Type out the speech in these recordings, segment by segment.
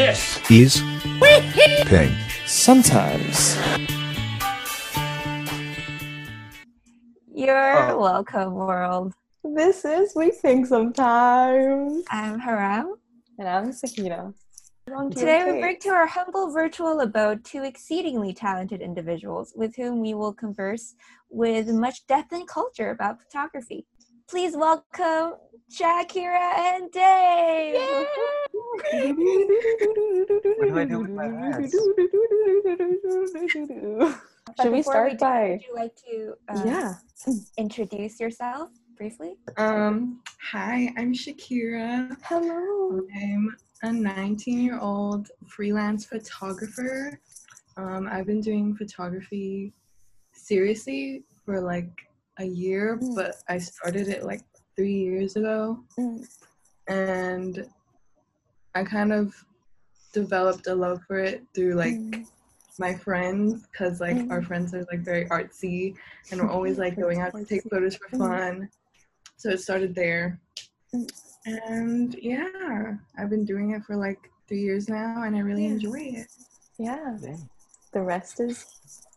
This is Ping. Sometimes. You're Oh. welcome, world. This is We Think Sometimes. I'm Haram. And I'm Sakina. Today we bring to our humble virtual abode two exceedingly talented individuals with whom we will converse with much depth and culture about photography. Please welcome Shakira and Dave. What do I do with my hands? Should we before start do, by. Would you like to uh, Yeah. introduce yourself briefly? Um, hi, I'm Shakira. Hello. I'm a 19 year old freelance photographer. Um, I've been doing photography seriously for like a year, Mm. but I started it like three years ago. Mm. And I kind of developed a love for it through like Mm. my friends because like our Mm. friends are like very artsy and we're always like going out to take photos for Mm. fun so it started there Mm. and yeah i've been doing it for like three years now and i really Yeah. enjoy it Yeah. Dang. The rest is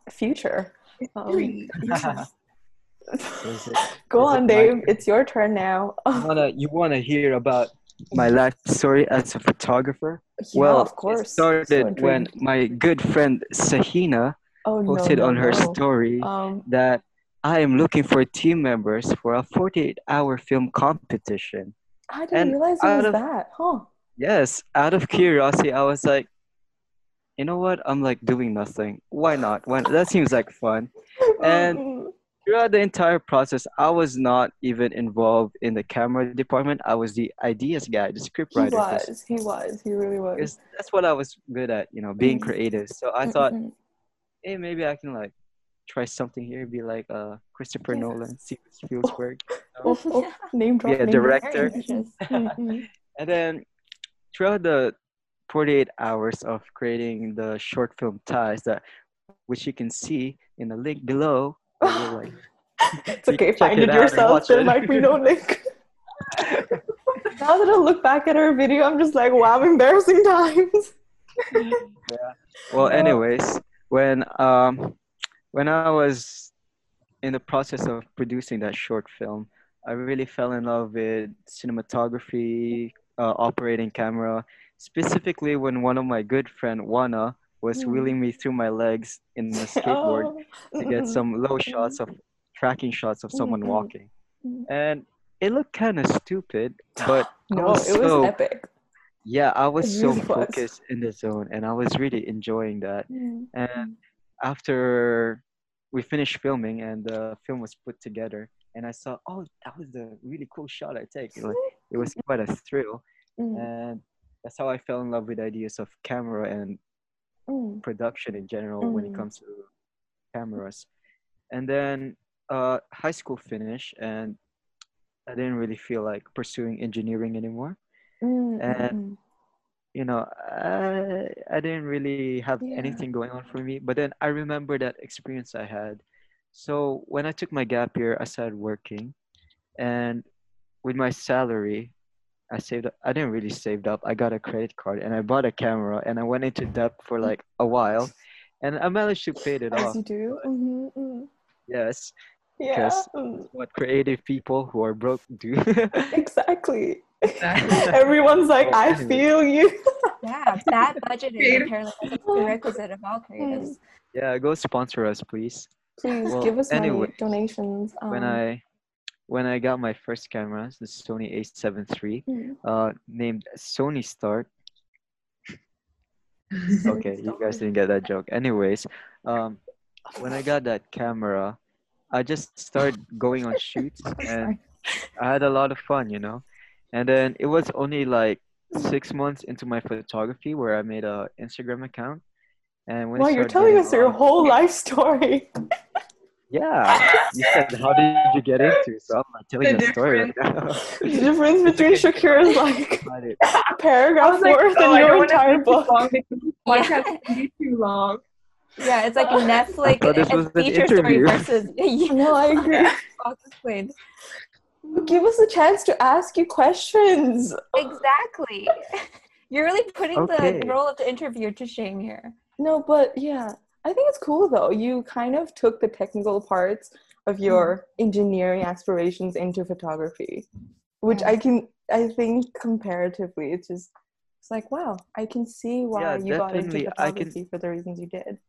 future. Um, yeah. Go on, my Dave. turn? It's your turn now. you wanna you wanna hear about my life story as a photographer? Yeah, well, of course. it started So when my good friend Sahina oh, posted no, on her no. story Um, that I am looking for team members for a 48-hour film competition. I didn't And realize it was of- that. Huh. Yes, out of curiosity, I was like, you know what? I'm like doing nothing. Why not? Why That seems like fun. And Mm, throughout the entire process, I was not even involved in the camera department. I was the ideas guy, the script he writer. 'cause- was. He was. He really was. that's what I was good at, you know, being creative. So I thought, hey, maybe I can like try something here, be like uh Christopher Yeah. Nolan, Steven Spielberg, Oh, oh, name drop. be a name drop. director. Mm-mm. And then throughout the 48 hours of creating the short film ties that which you can see in the link below. I will, like, It's okay, find it it, yourself. There it. might be no link. now that I look back at our video, I'm just like, wow, embarrassing times. yeah. well, anyways, when um when I was in the process of producing that short film, I really fell in love with cinematography, uh, operating camera, specifically when one of my good friend Wana was Mm. wheeling me through my legs in the skateboard Oh. to get some low shots of tracking shots of someone Mm-mm. walking. Mm. And it looked kind of stupid, but No, was it was so epic. yeah, I was It so was. focused in the zone and I was really enjoying that. Mm. And after we finished filming and the film was put together, and I saw, oh, that was a really cool shot I take. It was, it was quite a thrill, Mm. and that's how I fell in love with ideas of camera and Mm. production in general when it Mm. comes to cameras. And then uh, high school finished, and I didn't really feel like pursuing engineering anymore. Mm, And mm, you know, I, I didn't really have Yeah. anything going on for me. But then I remember that experience I had. So when I took my gap year, I started working, and with my salary, I saved. up- I didn't really saved up. I got a credit card and I bought a camera, and I went into debt for like a while, and I managed to pay it As off. you do. Mhm, mm. Yes, Yeah. because mm, what creative people who are broke do. Exactly. exactly Everyone's like, Well, I anyway. feel you. Yeah, that budget Creative. apparently is a prerequisite of all creatives. yeah, go sponsor us, please. Please Well, give us money, anyways, donations. when um, I when I got my first camera, the Sony A7 III, mm. uh, named Sony Start. Okay, you guys didn't get that joke. Anyways, um, when I got that camera, I just started going on shoots and I had a lot of fun, you know. And then it was only like six months into my photography where I made a Instagram account. And when Wow, you're telling us your whole life story. Yeah, you said how did you get into? So I'm like telling The the story right now. the difference between okay. Shakira's like Got it. paragraph like, worth oh, in your entire take book. long because this Yeah. podcast be too long Yeah, it's like a Netflix thought this a was an feature story versus yeah, No, I agree. Explained. Give us a chance to ask you questions. Exactly. You're really putting Okay. the role of the interviewer to shame here. No, but yeah, I think it's cool though. You kind of took the technical parts of your engineering aspirations into photography, which I can, I think comparatively, it's just, it's like, wow, I can see why Yeah, you got into definitely. I can- photography for the reasons you did.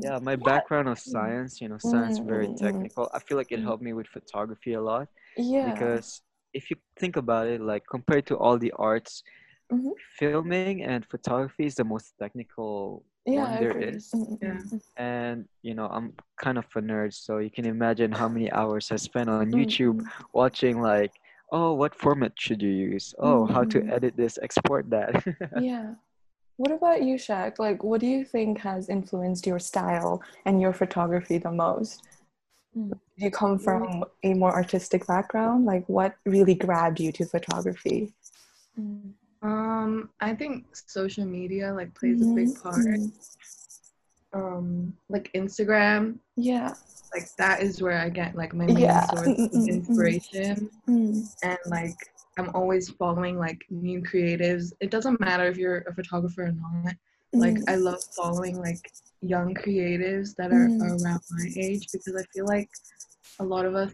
Yeah, my background of science, you know, science is very Mm, mm, mm. technical. I feel like it Mm. helped me with photography a lot Yeah. because if you think about it, like compared to all the arts, Mhm. filming and photography is the most technical yeah, one I agree. is. Yeah. And you know, I'm kind of a nerd, so you can imagine how many hours I spent on mm, YouTube watching like, oh, what format should you use? Oh, how to Mhm. edit this, export that. Yeah. What about you, Shaq? Like, what do you think has influenced your style and your photography the most? Mm. Do you come from a more artistic background? Like, what really grabbed you to photography? Mm. Um, I think social media like plays a big part. Um, like Instagram, Yeah. like that is where I get like my main Yeah. source Mm, mm, of mm, mm. inspiration. Mm. and like I'm always following like new creatives. It doesn't matter if you're a photographer or not. Like Mm. I love following like young creatives that are Mm. around my age because I feel like a lot of us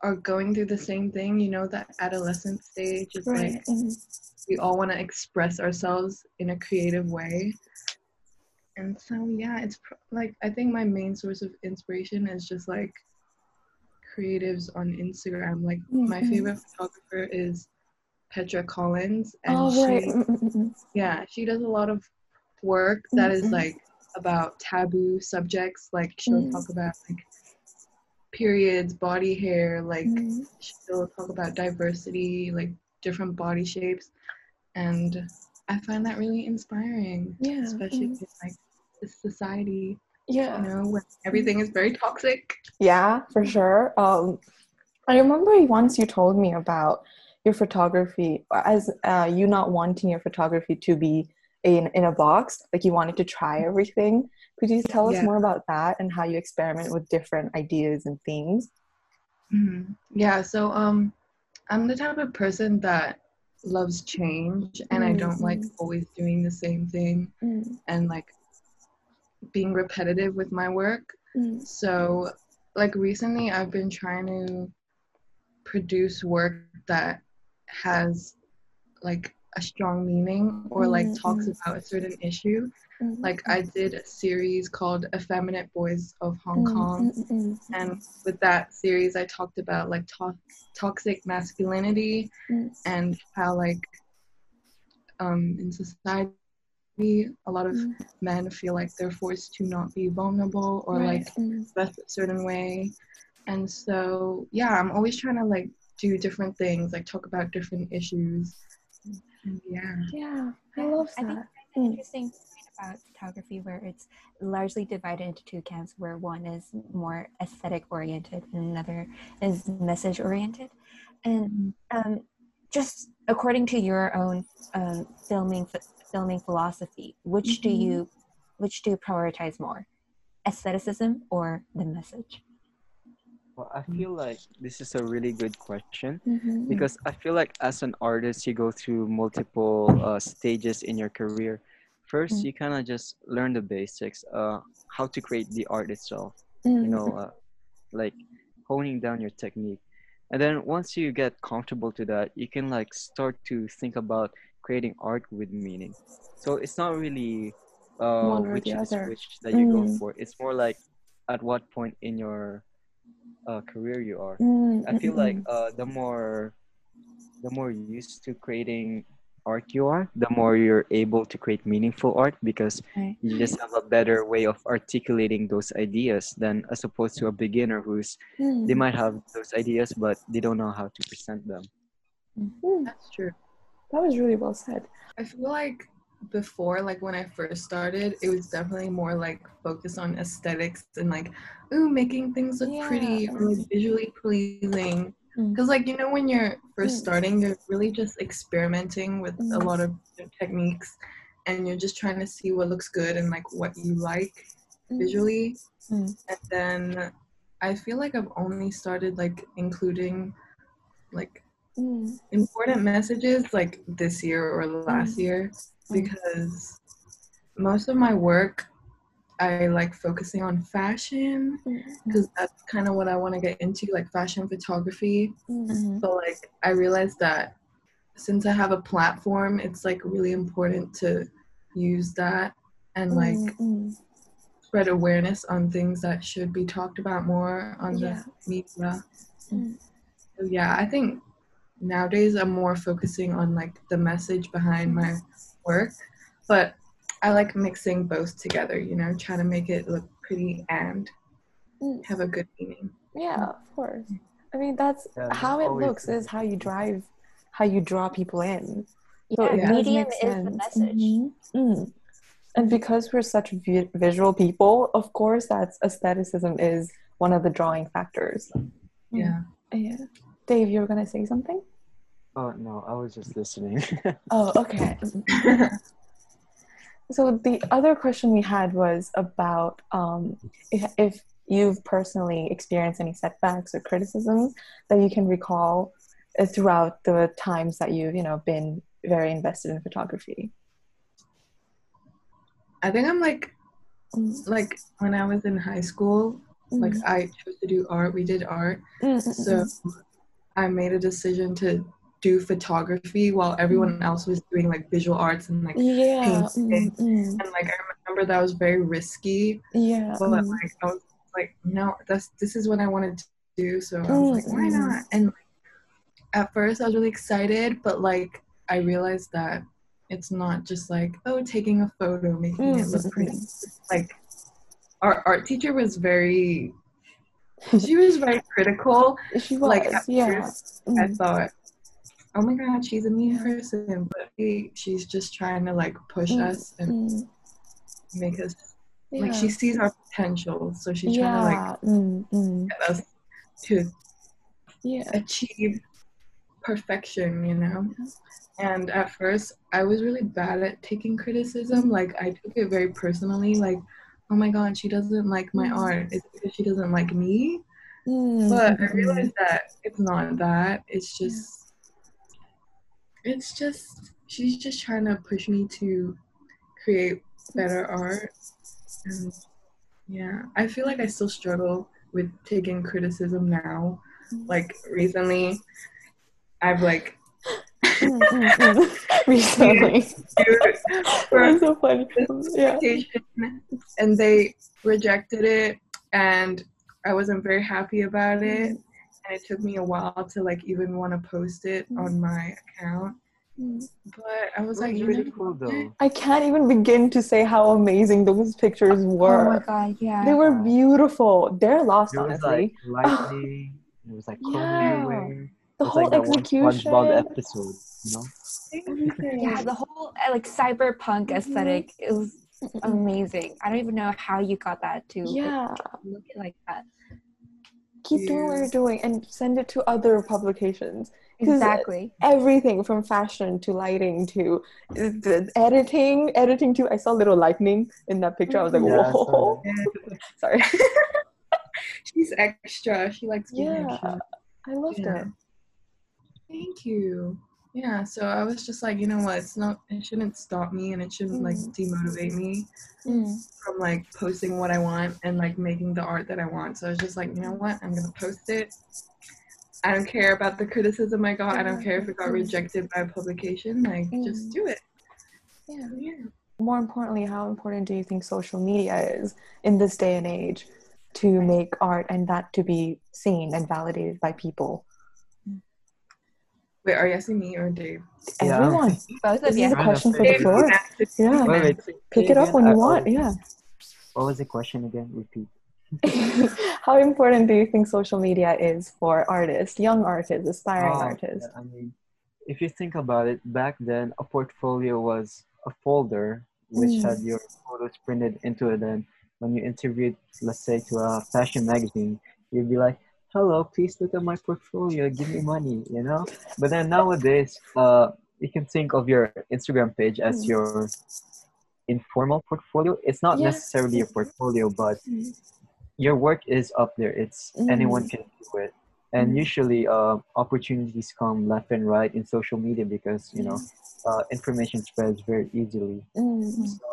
are going through the same thing, you know, that adolescent stage. is right. like Mm. We all want to express ourselves in a creative way. And so yeah, it's pr- like I think my main source of inspiration is just like creatives on Instagram. Like my Mhm. favorite photographer is Petra Collins, and Oh, right. she yeah she does a lot of work that is Mhm. like about taboo subjects. Like she'll Mm. talk about like periods, body hair, like Mm. she'll talk about diversity, like different body shapes, and I find that really inspiring. Yeah, especially in like this society, Yeah. you know, when everything is very toxic. Yeah, for sure. Um, I remember once you told me about your photography as uh, you not wanting your photography to be in in a box, like you wanted to try everything. Could you tell us Yeah. more about that and how you experiment with different ideas and themes? Mhm. Yeah, so um, I'm the type of person that loves change, and I don't like Mhm. always doing the same thing Mm, and like being repetitive with my work. mm, So, like recently, I've been trying to produce work that has like a strong meaning or like Mm, talks about a certain issue. mm, Like I did a series called Effeminate Boys of Hong mm, Kong, mm, mm, and with that series, I talked about like to- toxic masculinity and how like um in society a lot of Mm. men feel like they're forced to not be vulnerable or Right, like mm. express a certain way. And so yeah i'm always trying to like do different things like talk about different issues yeah Yeah, I love I think that. that's an Mm. interesting point about photography where it's largely divided into two camps where one is more aesthetic oriented and another is message oriented and um, just according to your own um, filming filming philosophy which do Mhm. you which do you prioritize more aestheticism or the message Well, I feel like this is a really good question Mhm, because I feel like as an artist, you go through multiple uh, stages in your career. First, Mm. you kind of just learn the basics, uh, how to create the art itself. mm, You know, uh, like honing down your technique, and then once you get comfortable to that, you can like start to think about creating art with meaning. So it's not really uh, which is which that you go Mm. for. It's more like at what point in your uh, career you are. mm, I feel mm, like uh, the more the more used to creating art you are, the more you're able to create meaningful art because Right. you just have a better way of articulating those ideas than as opposed to a beginner who's they Mm, might have those ideas but they don't know how to present them. mm. that's true That was really well said. i feel like before like when i first started it was definitely more like focused on aesthetics and like ooh making things look pretty or like visually pleasing Mm. because like you know when you're first Mm. starting you're really just experimenting with a Mm. lot of techniques and you're just trying to see what looks good and like what you like Mm. visually Mm. and then i feel like i've only started like including like Mm. important messages like this year or last year because most of my work I like focusing on fashion because that's kind of what I want to get into, like fashion photography. Mhm. But like I realized that since I have a platform, it's like really important to use that and like Mm, spread awareness on things that should be talked about more on Yeah. the media. Mm. So yeah, I think nowadays I'm more focusing on like the message behind my work, but I like mixing both together, you know, trying to make it look pretty and Mm. have a good meaning. Yeah, of course. I mean, that's Yeah, how it looks the is how you drive, how you draw people in. So Yeah, it medium is the sense. message. Mhm. Mm. And because we're such vi- visual people, of course, that's aestheticism is one of the drawing factors. Yeah. Yeah. Dave, you were gonna say something? Oh no, I was just listening. Oh, okay. so the other question we had was about um, if, if you've personally experienced any setbacks or criticisms that you can recall uh, throughout the times that you've you know been very invested in photography. I think I'm like Mm, like when I was in high school, like mm, I chose to do art, we did art. mm, mm, So I made a decision to do photography while everyone else was doing like visual arts and like mm. yeah, painting. mm, mm, and like I remember that was very risky. yeah, But mm, like I was like, no, that's this is what I wanted to do. So I was like, why Mm. not? And like, at first I was really excited, but like I realized that it's not just like oh taking a photo making it Mm, look mm, pretty. Like our art teacher was very she was very critical. she was, like, yeah, first, I mm, thought, oh my god, she's a mean person, but she, she's just trying to like push Mm, us and make us yeah, like she sees our potential, so she's trying to like mm, mm, get us to yeah, achieve perfection, you know. And at first, I was really bad at taking criticism. Like I took it very personally. Like, oh my god, she doesn't like my Mm. art. It's because she doesn't like me. Mm, But I realized that it's not that. It's just, it's just she's just trying to push me to create better art. And yeah, I feel like I still struggle with taking criticism now. Like recently, I've like recently. That's so funny. Yeah. and they rejected it, and I wasn't very happy about it. And it took me a while to like even want to post it mm. on my account. Mm. But I was like, really know, cool though. I can't even begin to say how amazing those pictures oh were. Oh my god, yeah. they were beautiful. They're lost, There was honestly. like lightning. There was like chrome Yeah. everywhere. the It's whole like that one execution. SpongeBob episode, you know? yeah, the whole uh, like cyberpunk mm-hmm. aesthetic it was Mm-mm. amazing. I don't even know how you got that to Yeah. look like that. Keep doing what you're doing and send it to other publications Exactly. Everything from fashion to lighting to the editing, editing too. I saw little lightning in that picture. I was like, mm-hmm. Yeah, I saw whoa. Sorry. she's extra. She likes being Yeah. extra. I loved Yeah. it. Thank you. Yeah, so I was just like, you know what? It's not. It shouldn't stop me, and it shouldn't like Mm. demotivate me Mm. from like posting what I want and like making the art that I want. So I was just like, you know what? I'm gonna post it. I don't care about the criticism I got. I don't care if it got Mm. rejected by a publication. Like, just Mm. do it. Yeah. Yeah. More importantly, how important do you think social media is in this day and age to make art and that to be seen and validated by people? Wait, are you asking me or Dave? Yeah. Everyone. Both This of is a you. Trying to question for the floor. you can answer- Yeah. Wait, wait. Pick it up when you want. Yeah. What was the question again? Repeat. How important do you think social media is for artists, young artists, aspiring Oh, artists? yeah, I mean, if you think about it, back then a portfolio was a folder which Mm. had your photos printed into it. And when you interviewed, let's say, to a fashion magazine, you'd be like, "Hello, please look at my portfolio. Give me money," you know. But then nowadays, uh, you can think of your Instagram page as Mm. your informal portfolio. It's not Yeah. necessarily a portfolio, but Mm. your work is up there. It's anyone Mm. can do it. and Mhm. usually uh, opportunities come left and right in social media because you know uh, information spreads very easily Mm. so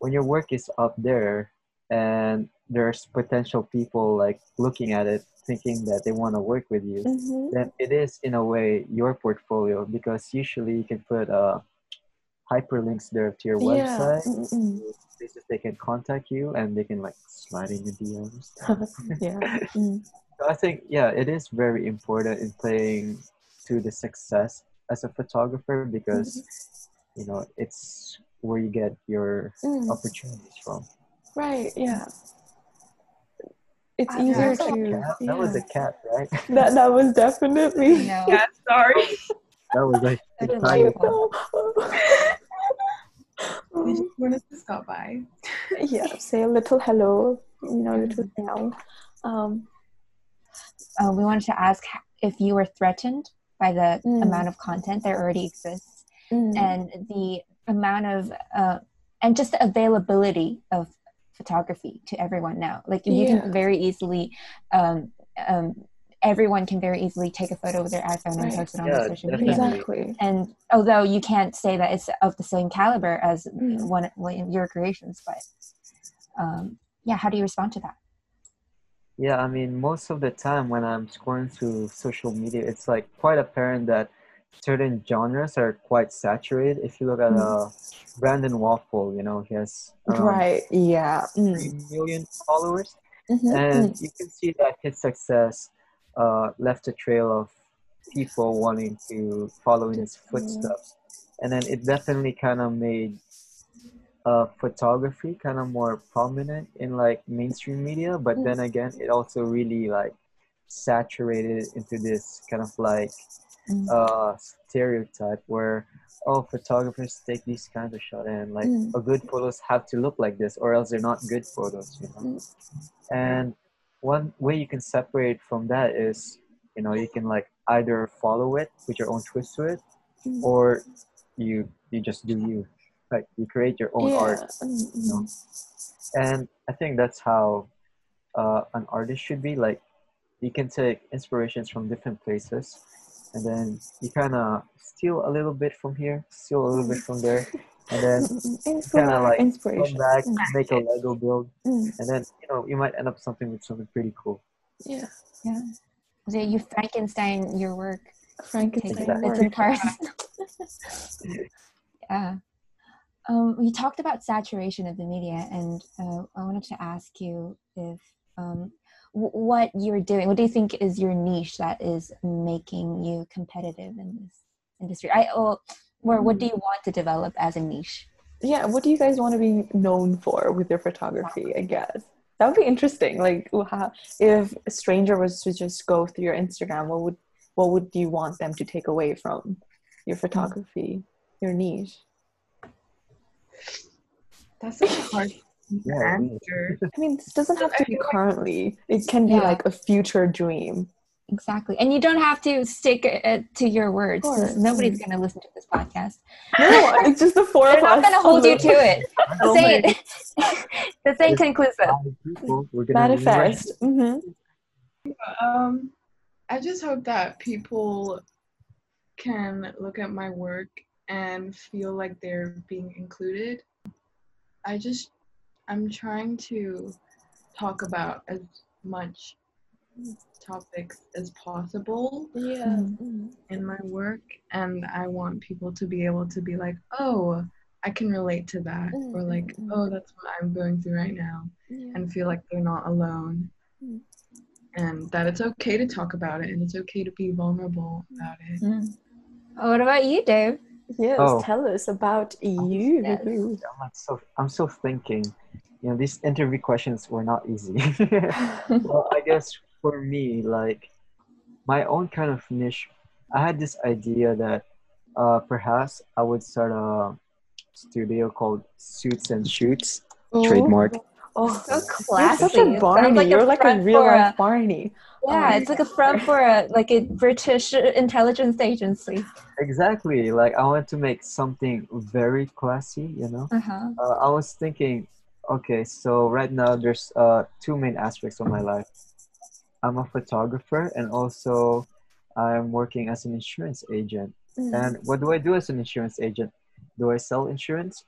when your work is up there and there's potential people like looking at it thinking that they want to work with you Mhm. then it is in a way your portfolio because usually you can put uh, hyperlinks there to your Yeah. website Mm-mm. places they can contact you and they can like slide in your DMs. yeah. Mm. So I think yeah, it is very important in playing to the success as a photographer because you know it's where you get your Mm. opportunities from. Right. Yeah. It's I- easier that's to. Cat? That was a cat, right? That that was definitely. No. Yeah, sorry. that was like I didn't tiny. like that. I just wanted to stop by. yeah. Say a little hello. You know, a little meow. Um. Uh, we wanted to ask if you were threatened by the Mm. amount of content that already exists mm. and the amount of uh, and just the availability of photography to everyone now like you Yeah. can very easily um, um, everyone can very easily take a photo with their iphone and post it on Yeah, their social media. Exactly. and although you can't say that it's of the same caliber as Mm. one, one of your creations but um, yeah how do you respond to that Yeah, I mean, most of the time when I'm scrolling through social media, it's like quite apparent that certain genres are quite saturated. If you look at uh, Brandon Woelfel, you know, he has around Right. Yeah. Mm. three million followers, Mhm. and you can see that his success uh, left a trail of people wanting to follow in his footsteps, and then it definitely kind of made uh, photography kind of more prominent in like mainstream media but then again it also really like saturated into this kind of like Mm. uh stereotype where oh photographers take these kinds of shots and like Mm. a good photos have to look like this or else they're not good photos you know Mm. and one way you can separate from that is you know you can like either follow it put your own twist to it Mm. or you you just do you like you create your own yeah. art Mm, you know? and i think that's how uh, an artist should be like you can take inspirations from different places and then you kind of steal a little bit from here steal a little bit from there and then kind of Inspira- like come back Mm, make a lego build mm, and then you know you might end up something with something pretty cool. Yeah. yeah. So you frankenstein your work. Frankenstein. bits and work. parts yeah. Um, we talked about saturation of the media and uh, i wanted to ask you if um, w- what you're doing what do you think is your niche that is making you competitive in this industry? I or, or what do you want to develop as a niche? Yeah what do you guys want to be known for with your photography i guess? That would be interesting like if a stranger was to just go through your instagram what would what would you want them to take away from your photography your niche? That's such a hard Yeah, it is. i mean this doesn't have to be I feel like- currently. It can be Yeah. like a future dream. Exactly. And you don't have to stick it to your words. Nobody's going to listen to this podcast. No it's just the 4 they're not going to hold you to it. Oh say my it the saying conclusive. God, people, we're gonna rewrite manifest. hmm Um, I just hope that people can look at my work and feel like they're being included. I just, I'm trying to talk about as much topics as possible yeah Mm. in my work, and I want people to be able to be like, oh, I can relate to that, or like, oh, that's what I'm going through right now, yeah. and feel like they're not alone. Mm. And that it's okay to talk about it and it's okay to be vulnerable about it. what about you dave yes Oh. tell us about you Yes. I'm so I'm still thinking. You know, these interview questions were not easy. well, I guess for me, like my own kind of niche, I had this idea that uh, perhaps I would start a studio called Suits and Shoots, trademark. Oh, So you're classy. such a Barney. like you're like a real life a- Barney. Yeah, Oh, it's like a front for a like a British intelligence agency. Exactly. Like I wanted to make something very classy. You know. Uh-huh. uh, I was thinking, okay, so right now there's uh, two main aspects of my life. I'm a photographer and also I'm working as an insurance agent. Mm. And what do I do as an insurance agent? Do I sell insurance?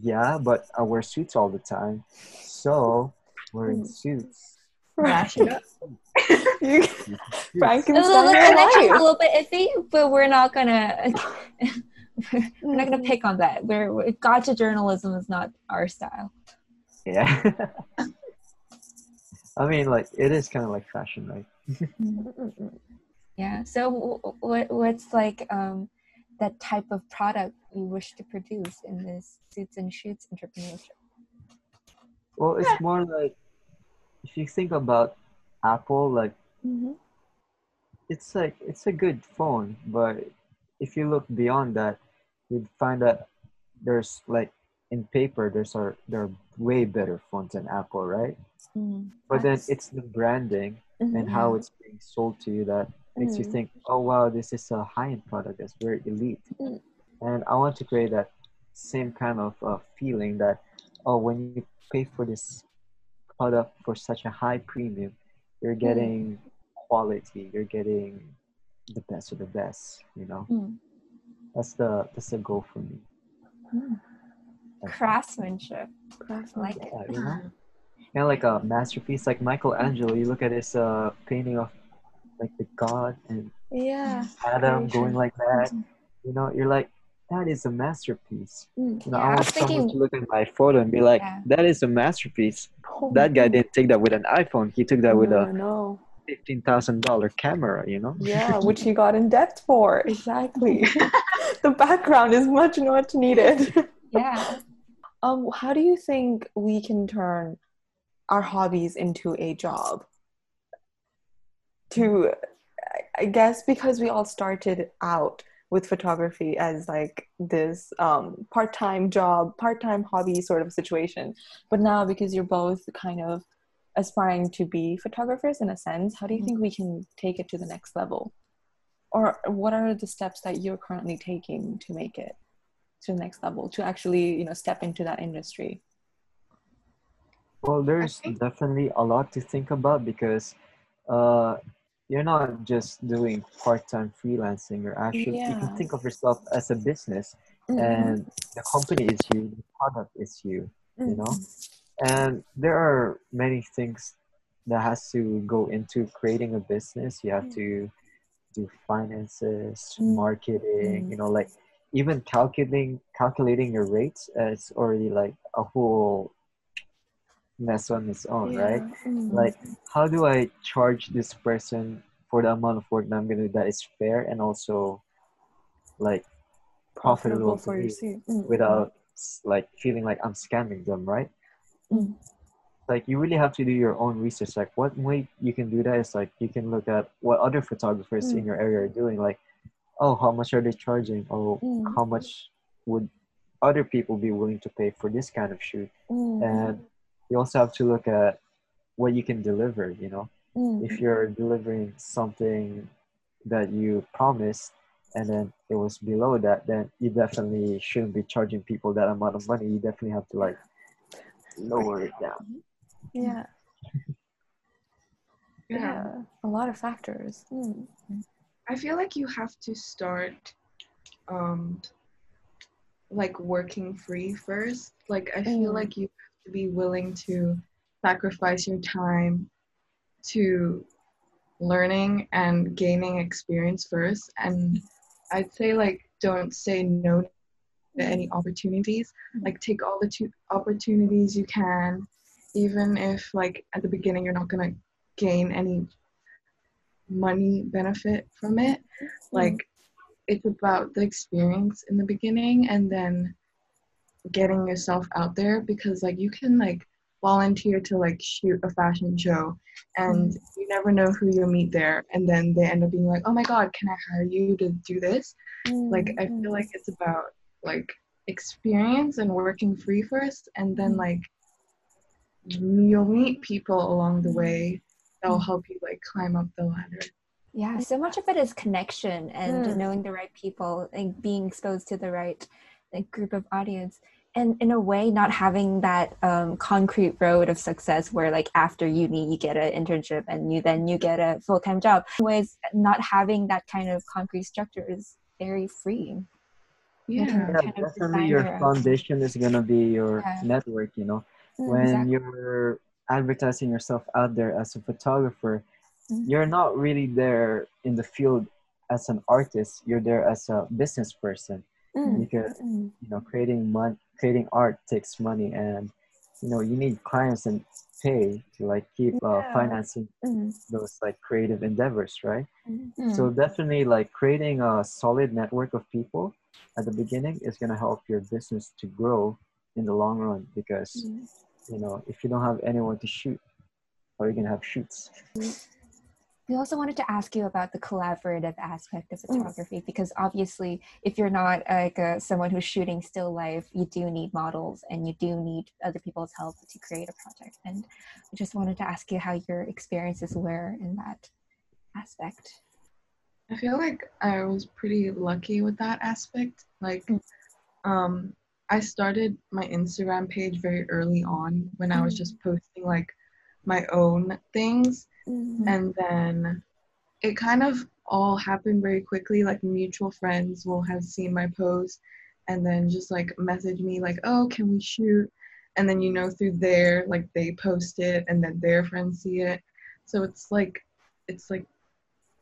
Yeah, but I wear suits all the time. So wearing suits. Mash it up. You, The, the, Frankenstein the your a little bit iffy, but we're not gonna we're not gonna Mm. pick on that. We're, we're gotcha journalism is not our style. Yeah. I mean, like, it is kind of like fashion, right? Yeah. So what what's like um that type of product you wish to produce in this suits and shoots entrepreneurship? Well, it's more like if you think about Apple, like, Mhm. it's like it's a good phone, but if you look beyond that, you'd find that there's like in paper, there's are there are way better phones than Apple, right? Mm. But then it's the branding and how it's being sold to you that makes you Mm. think, oh wow, this is a high-end product that's very elite. Mm. And I want to create that same kind of uh, feeling that, oh, when you pay for this product for such a high premium, you're getting quality, you're getting the best of the best. You know, Mm. that's the that's the goal for me. Mm. Craftsmanship. Like it. Yeah, you know, kind of like a masterpiece, like Michelangelo. You look at his uh, painting of like the God and Yeah. Adam Creation. going like that. You know, you're like, that is a masterpiece. Mm. You know, Yeah, I I want was someone thinking- to look at my photo and be like, Yeah. that is a masterpiece. Oh, That guy didn't take that with an iPhone. He took that with no, a no. fifteen thousand dollar camera. You know. Yeah, which he got in debt for. Exactly. the background is much, much needed. Yeah. Um, how do you think we can turn our hobbies into a job? To, I- guess, because we all started out with photography as like this um, part-time job, part-time hobby sort of situation, but now because you're both kind of aspiring to be photographers in a sense, how do you think we can take it to the next level? Or what are the steps that you're currently taking to make it? To the next level to actually you know step into that industry Well, there's think- definitely a lot to think about because uh, you're not just doing part-time freelancing. You're actually you can think of yourself as a business, Mm-hmm. and the company is you, the product is you. you know? Mm-hmm. And there are many things that has to go into creating a business. You have to do finances, Mm. marketing. You know, like even calculating calculating your rates is already like a whole mess on its own, right? Mm-hmm. Like, how do I charge this person for the amount of work that I'm gonna do that is fair and also like profitable, for to your me Mm, without like feeling like I'm scamming them, right? Mm. Like you really have to do your own research. Like what way you can do that is like you can look at what other photographers in Mm. your area are doing. Like, oh, how much are they charging? Or Mm. how much would other people be willing to pay for this kind of shoot? mm, And you also have to look at what you can deliver. You know, mm, if you're delivering something that you promised and then it was below that then you definitely shouldn't be charging people that amount of money you definitely have to like lower it down yeah, Yeah. yeah, a lot of factors. Mm. I feel like you have to start um like working free first. Like I feel Mm. like you have to be willing to sacrifice your time to learning and gaining experience first and I'd say like don't say no to any opportunities. Like take all the tu- opportunities you can even if like at the beginning you're not going to gain any money benefit from it. Hmm. Like it's about the experience in the beginning and then getting yourself out there because like you can like volunteer to like shoot a fashion show and hmm. you never know who you'll meet there and then they end up being like oh my god can i hire you to do this? Like i feel hmm. like it's about like experience and working free first and then like you'll meet people along the way that'll help you like climb up the ladder Yeah, so much of it is connection and Mm. knowing the right people and being exposed to the right like group of audience. and in a way not having that um, concrete road of success where like after uni you get an internship and you then you get a full-time job ways not having that kind of concrete structure is very freeing Yeah. Yeah, kind of definitely your your foundation is gonna be your Yeah. network. You know, Mm, when exactly. you're advertising yourself out there as a photographer, Mhm. you're not really there in the field as an artist. You're there as a business person Mm, because mm, you know creating mon- creating art takes money, and you know you need clients and pay to like keep uh, financing mm, those like creative endeavors, right? mm, So definitely like creating a solid network of people at the beginning is gonna help your business to grow in the long run because mm. You know if you don't have anyone to shoot, how are you gonna have shoots? We also wanted to ask you about the collaborative aspect of Mm. photography because obviously, if you're not like uh, someone who's shooting still life, you do need models and you do need other people's help to create a project. And we just wanted to ask you how your experiences were in that aspect. I feel like I was pretty lucky with that aspect. Like, Mm. um, I started my Instagram page very early on when I was Mm. just posting like my own things, Mm. and then it kind of all happened very quickly. Like mutual friends will have seen my post, and then just like message me like, "Oh, can we shoot?" And then you know through there, like they post it, and then their friends see it. So it's like, it's like,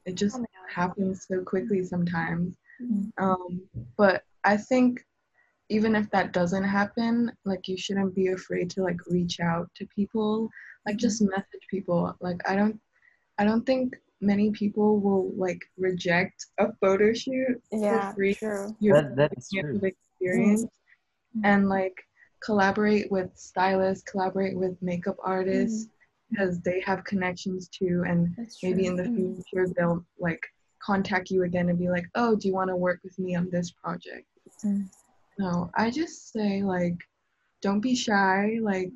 it just happens so quickly sometimes. Mm. Um, but I think even if that doesn't happen, like you shouldn't be afraid to like reach out to people, like just message people. Like I don't, I don't think many people will like reject a photo shoot Yeah, for free. true. You're That that is getting true. the experience Mhm. and like collaborate with stylists, collaborate with makeup artists because they have connections too and maybe in the Mm. future they'll like contact you again and be like oh do you want to work with me on this project Mm. No i just say like don't be shy like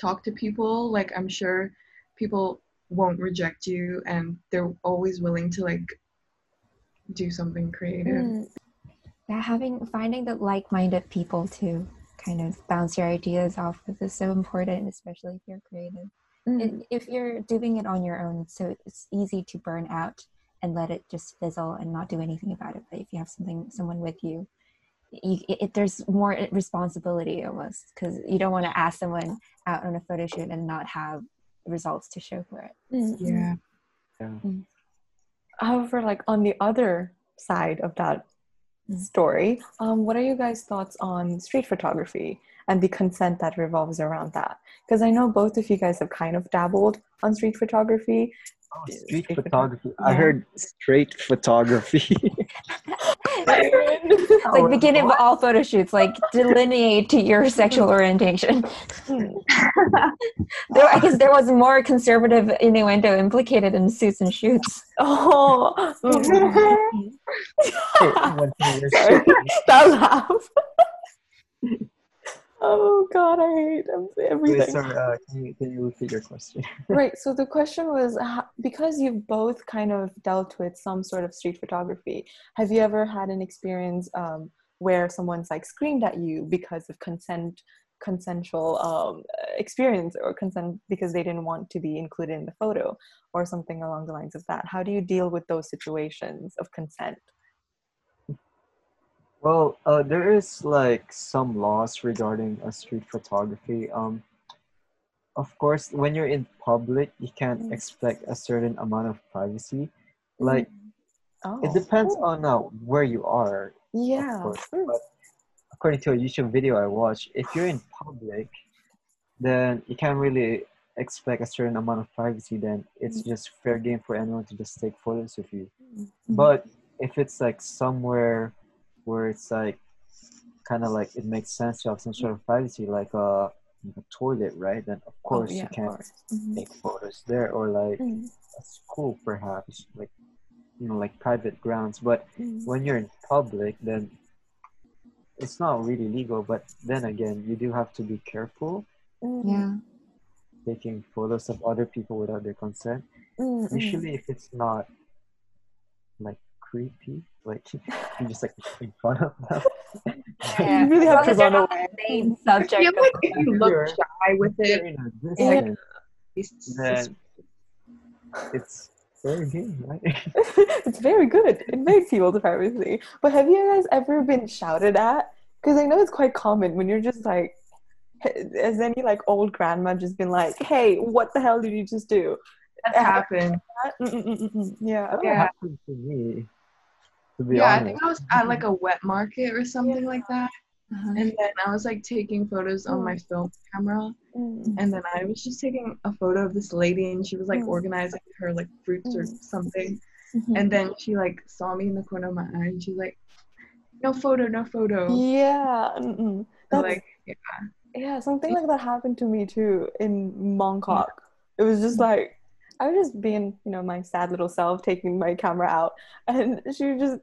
talk to people like i'm sure people won't reject you and they're always willing to like do something creative Mm. Yeah, having finding the like-minded people to kind of bounce your ideas off with is so important, especially if you're creative. Mm. And if you're doing it on your own, so it's easy to burn out and let it just fizzle and not do anything about it. But if you have something, someone with you, you it, it- there's more responsibility almost because you don't want to ask someone out on a photo shoot and not have results to show for it. Mm. yeah However, like on the other side of that Mm. story, um, what are you guys' thoughts on street photography and the consent that revolves around that? Because I know both of you guys have kind of dabbled on street photography. Oh, Street street photo- photography. I yeah. heard straight photography. It's like beginning of all photo shoots, like delineate to your sexual orientation. There, I guess there was more conservative innuendo implicated in suits and shoots. oh, When he that laugh. Oh God, I hate Wait, everything. sorry, uh, can, you, can you repeat your question? right so the question was because you've both kind of dealt with some sort of street photography have you ever had an experience um, where someone's like screamed at you because of consent consensual um, experience or consent because they didn't want to be included in the photo or something along the lines of that how do you deal with those situations of consent Well, uh, there is like some laws regarding uh, street photography. Um, of course, when you're in public, you can't Mm. expect a certain amount of privacy. Like oh it depends on uh, where you are. yeah course, Mm. but according to a YouTube video I watched, if you're in public, then you can't really expect a certain amount of privacy. Then it's just fair game for anyone to just take photos of you. But if it's like somewhere where it's like kind of like it makes sense to have some sort of privacy, like a, like a toilet, right? Then of Oh, course yeah, you can't course. Mhm. take photos there, or like Mm, a school, perhaps, like you know, like private grounds. But mm. when you're in public, then it's not really legal. But then again, you do have to be careful Mm, Yeah. taking photos of other people without their consent. Usually, if it's not like creepy, like you just like in fun of them, Yeah, You really have to long as run you're away. the main I subject. feel like if you look shy with it, Yeah. it's then it's fair game, right? it's very good. It makes people the privacy. But have you guys ever been shouted at? Because I know it's quite common when you're just like, has any like old grandma just been like, "Hey, what the hell did you just do?" that's happened. Mm-mm-mm-mm. Yeah. That Yeah. happened to me. To be Yeah, I think I was at like a wet market or something like that. Uh-huh. And then I was like taking photos on my film camera. Mm. And then I was just taking a photo of this lady and she was like Mm. organizing her like fruits or Mm. something. Mhm. And then she like saw me in the corner of my eye and she's like, no photo, no photo. Yeah. That's, like, yeah, something like that happened to me too in Mongkok. It was just like I was just being, you know, my sad little self, taking my camera out, and she just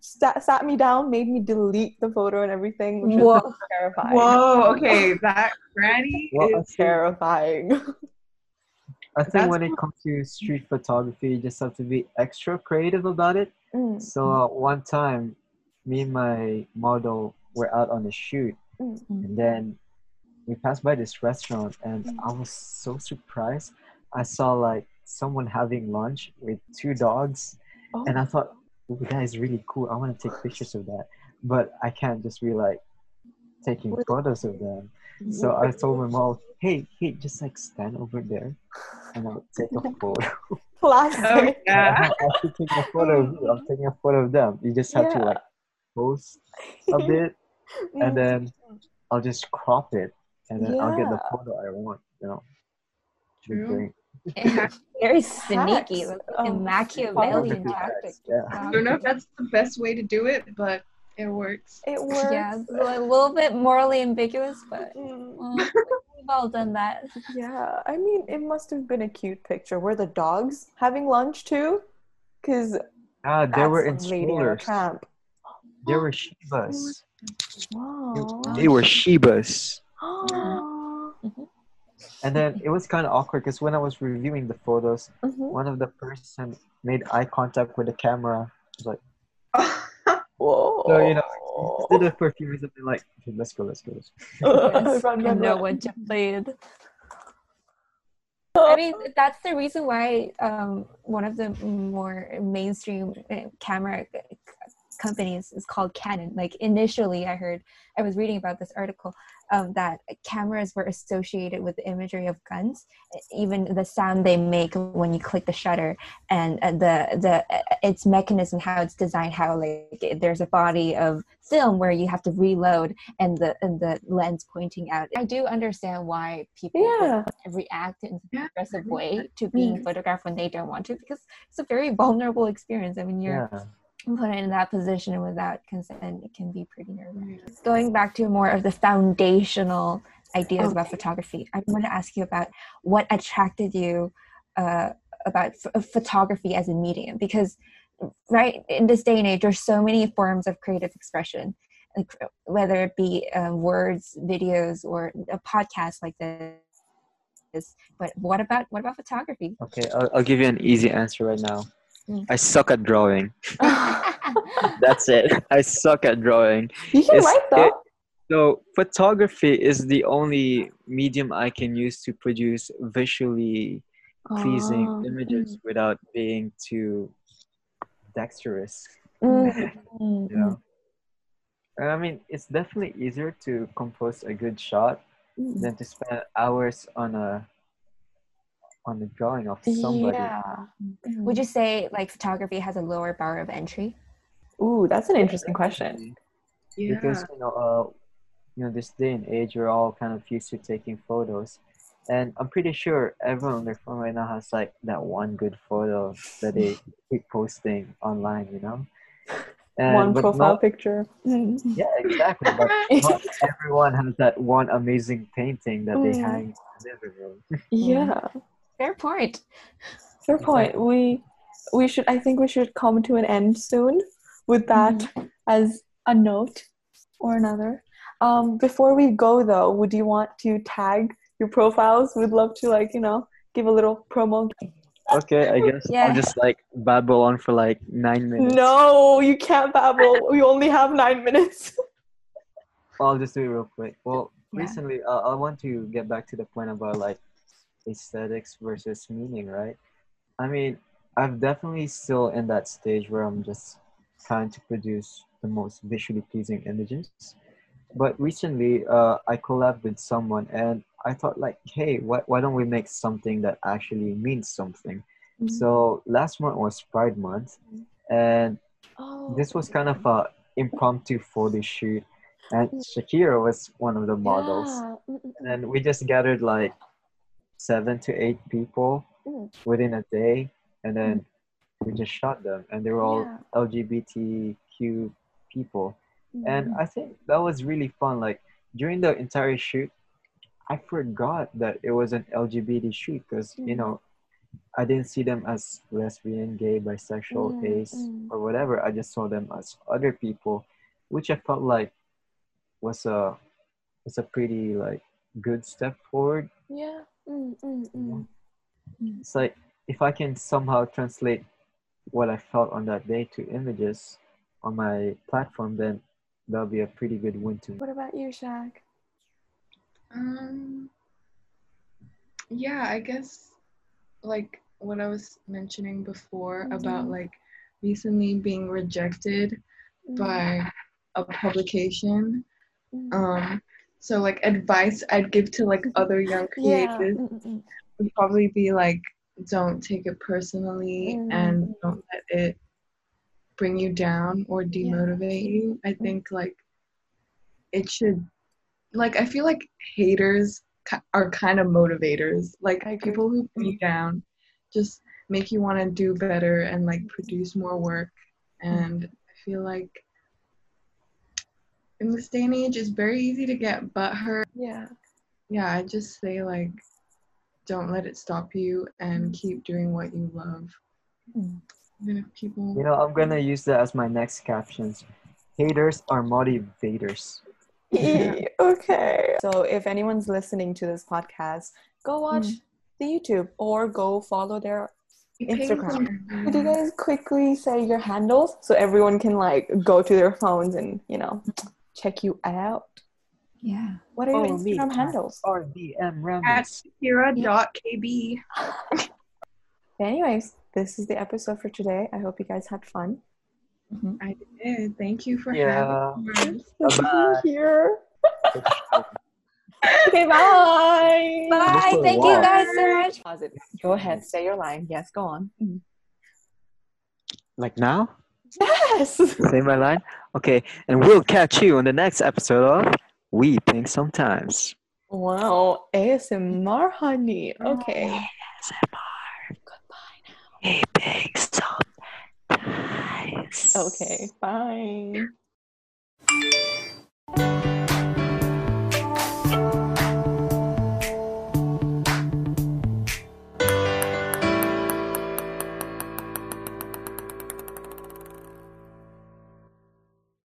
sat, sat me down, made me delete the photo and everything, which was Whoa. terrifying. whoa, okay, that granny Well, is Terrifying. I think That's when it comes to street photography, you just have to be extra creative about it. Mm, So uh, one time, me and my model were out on a shoot, mm, and then we passed by this restaurant, and I was so surprised. I saw like someone having lunch with two dogs, Oh. and I thought, "Ooh, that is really cool. I want to take pictures of that, but I can't just be like taking photos of them." So I told my mom, "Hey, hey, just like stand over there, and I'll take a photo." Oh Classic. yeah. I have to take a photo of you. I'm taking a photo of them. You just have to like post a bit, and then I'll just crop it, and then I'll get the photo I want. You know. The True. very sneaky, Hacks. like Um, Machiavellian Wonderful tactic. hacks, Yeah. I don't know if that's the best way to do it, but it works. It works. Yeah, a little bit morally ambiguous, but well, we've all done that. Yeah, I mean, it must have been a cute picture. Were the dogs having lunch too? Because Ah, they were in lady on a strollers. tramp. They were Shibas. Wow. They were Shebas. And then it was kind of awkward because when I was reviewing the photos, Mhm. one of the person made eye contact with the camera. I was like, Whoa. so you know, did it for a few minutes and then like, okay, let's go, let's go. Let's go. Yes, Run, you run, know what you played. I mean, that's the reason why um, one of the more mainstream uh, camera companies is called Canon. Like initially, I heard I was reading about this article um, that cameras were associated with the imagery of guns, even the sound they make when you click the shutter, and uh, the the uh, its mechanism, how it's designed, how like there's a body of film where you have to reload and the and the lens pointing out. I do understand why people Yeah. react in an aggressive way to being Mm. photographed when they don't want to because it's a very vulnerable experience. I mean, you're Yeah. Put it in that position without consent, it can be pretty nerve-wracking. Going back to more of the foundational ideas about photography, I want to ask you about what attracted you uh, about ph- photography as a medium because right in this day and age there's so many forms of creative expression like, whether it be um, words videos or a podcast like this but what about what about photography Okay, I'll, I'll give you an easy answer right now. Mm. I suck at drawing. That's it. I suck at drawing. You can It's- write though. it- So photography is the only medium I can use to produce visually pleasing Oh. images without being too dexterous. Mm. Mm, You know. I mean, it's definitely easier to compose a good shot Mm. than to spend hours on a on the drawing of somebody. Yeah. would you say like photography has a lower bar of entry Ooh, that's an interesting question. Yeah. because you know uh you know this day and age we're all kind of used to taking photos and i'm pretty sure everyone on their phone right now has like that one good photo that they keep posting online you know and One profile not- picture. Mm. yeah exactly but not everyone has that one amazing painting that they Mm. hang in the living room Yeah. fair point Fair point. We we should I think we should come to an end soon with that as a note or another. Um before we go though, would you want to tag your profiles? We'd love to like, you know, give a little promo. okay i guess Yeah. i'll just like babble on for like nine minutes No, you can't babble. we only have 9 minutes. I'll just do it real quick. Well, Yeah. recently, uh, I want to get back to the point about like aesthetics versus meaning, right? I mean, I'm definitely still in that stage where I'm just trying to produce the most visually pleasing images. But recently, uh, I collabed with someone, and I thought like, hey, why, why don't we make something that actually means something? Mm-hmm. So last month was Pride Month, and Oh, this was kind of a impromptu photo shoot, and Shakira was one of the models. Yeah. Mm, mm, And we just gathered like seven to eight people Mm. within a day, and then we just shot them, and they were all Yeah. LGBTQ people. mm. And I think that was really fun. Like during the entire shoot, I forgot that it was an LGBT shoot because you Mm. know I didn't see them as lesbian, gay, bisexual, Mm, ace, mm. or whatever. I just saw them as other people, which I felt like was a was a pretty like good step forward. yeah. Mm. It's like if I can somehow translate what I felt on that day to images on my platform, then that'll be a pretty good win to me. What about you, Shaq? Um, yeah, I guess like what I was mentioning before about Mhm. like recently being rejected Mm, by a publication. mm. Um, so like advice I'd give to like other young creators mm. would probably be like, don't take it personally Mm. and don't let it bring you down or demotivate you. I think like it should, like, I feel like haters are kind of motivators. Like, I people who put you down just make you want to do better and like produce more work. And I feel like in this day and age, it's very easy to get butthurt Yeah. yeah, I just say like, don't let it stop you and keep doing what you love. Mm. Even if people, You know, I'm gonna use that as my next captions. Haters are motivators. Yeah. Okay. So if anyone's listening to this podcast, go watch Mm. the YouTube or go follow their. Instagram. them. Could you guys quickly say your handles so everyone can like go to their phones and you know check you out? Yeah. What are your Follow me Instagram at handles? RDM At Ramos. Kira.kb. Anyways, this is the episode for today. I hope you guys had fun. Mm-hmm. I did. Thank you for Yeah. having me. Here. okay, bye. Bye. for Thank you guys so much. Pause. Go ahead. Say your line. Yes, go on. Mm-hmm. Like now? Yes. Say my line? Okay, and we'll catch you on the next episode of We Think Sometimes. Wow. ASMR, honey. Okay. ASMR. Goodbye now. We Think Sometimes. Okay. Bye.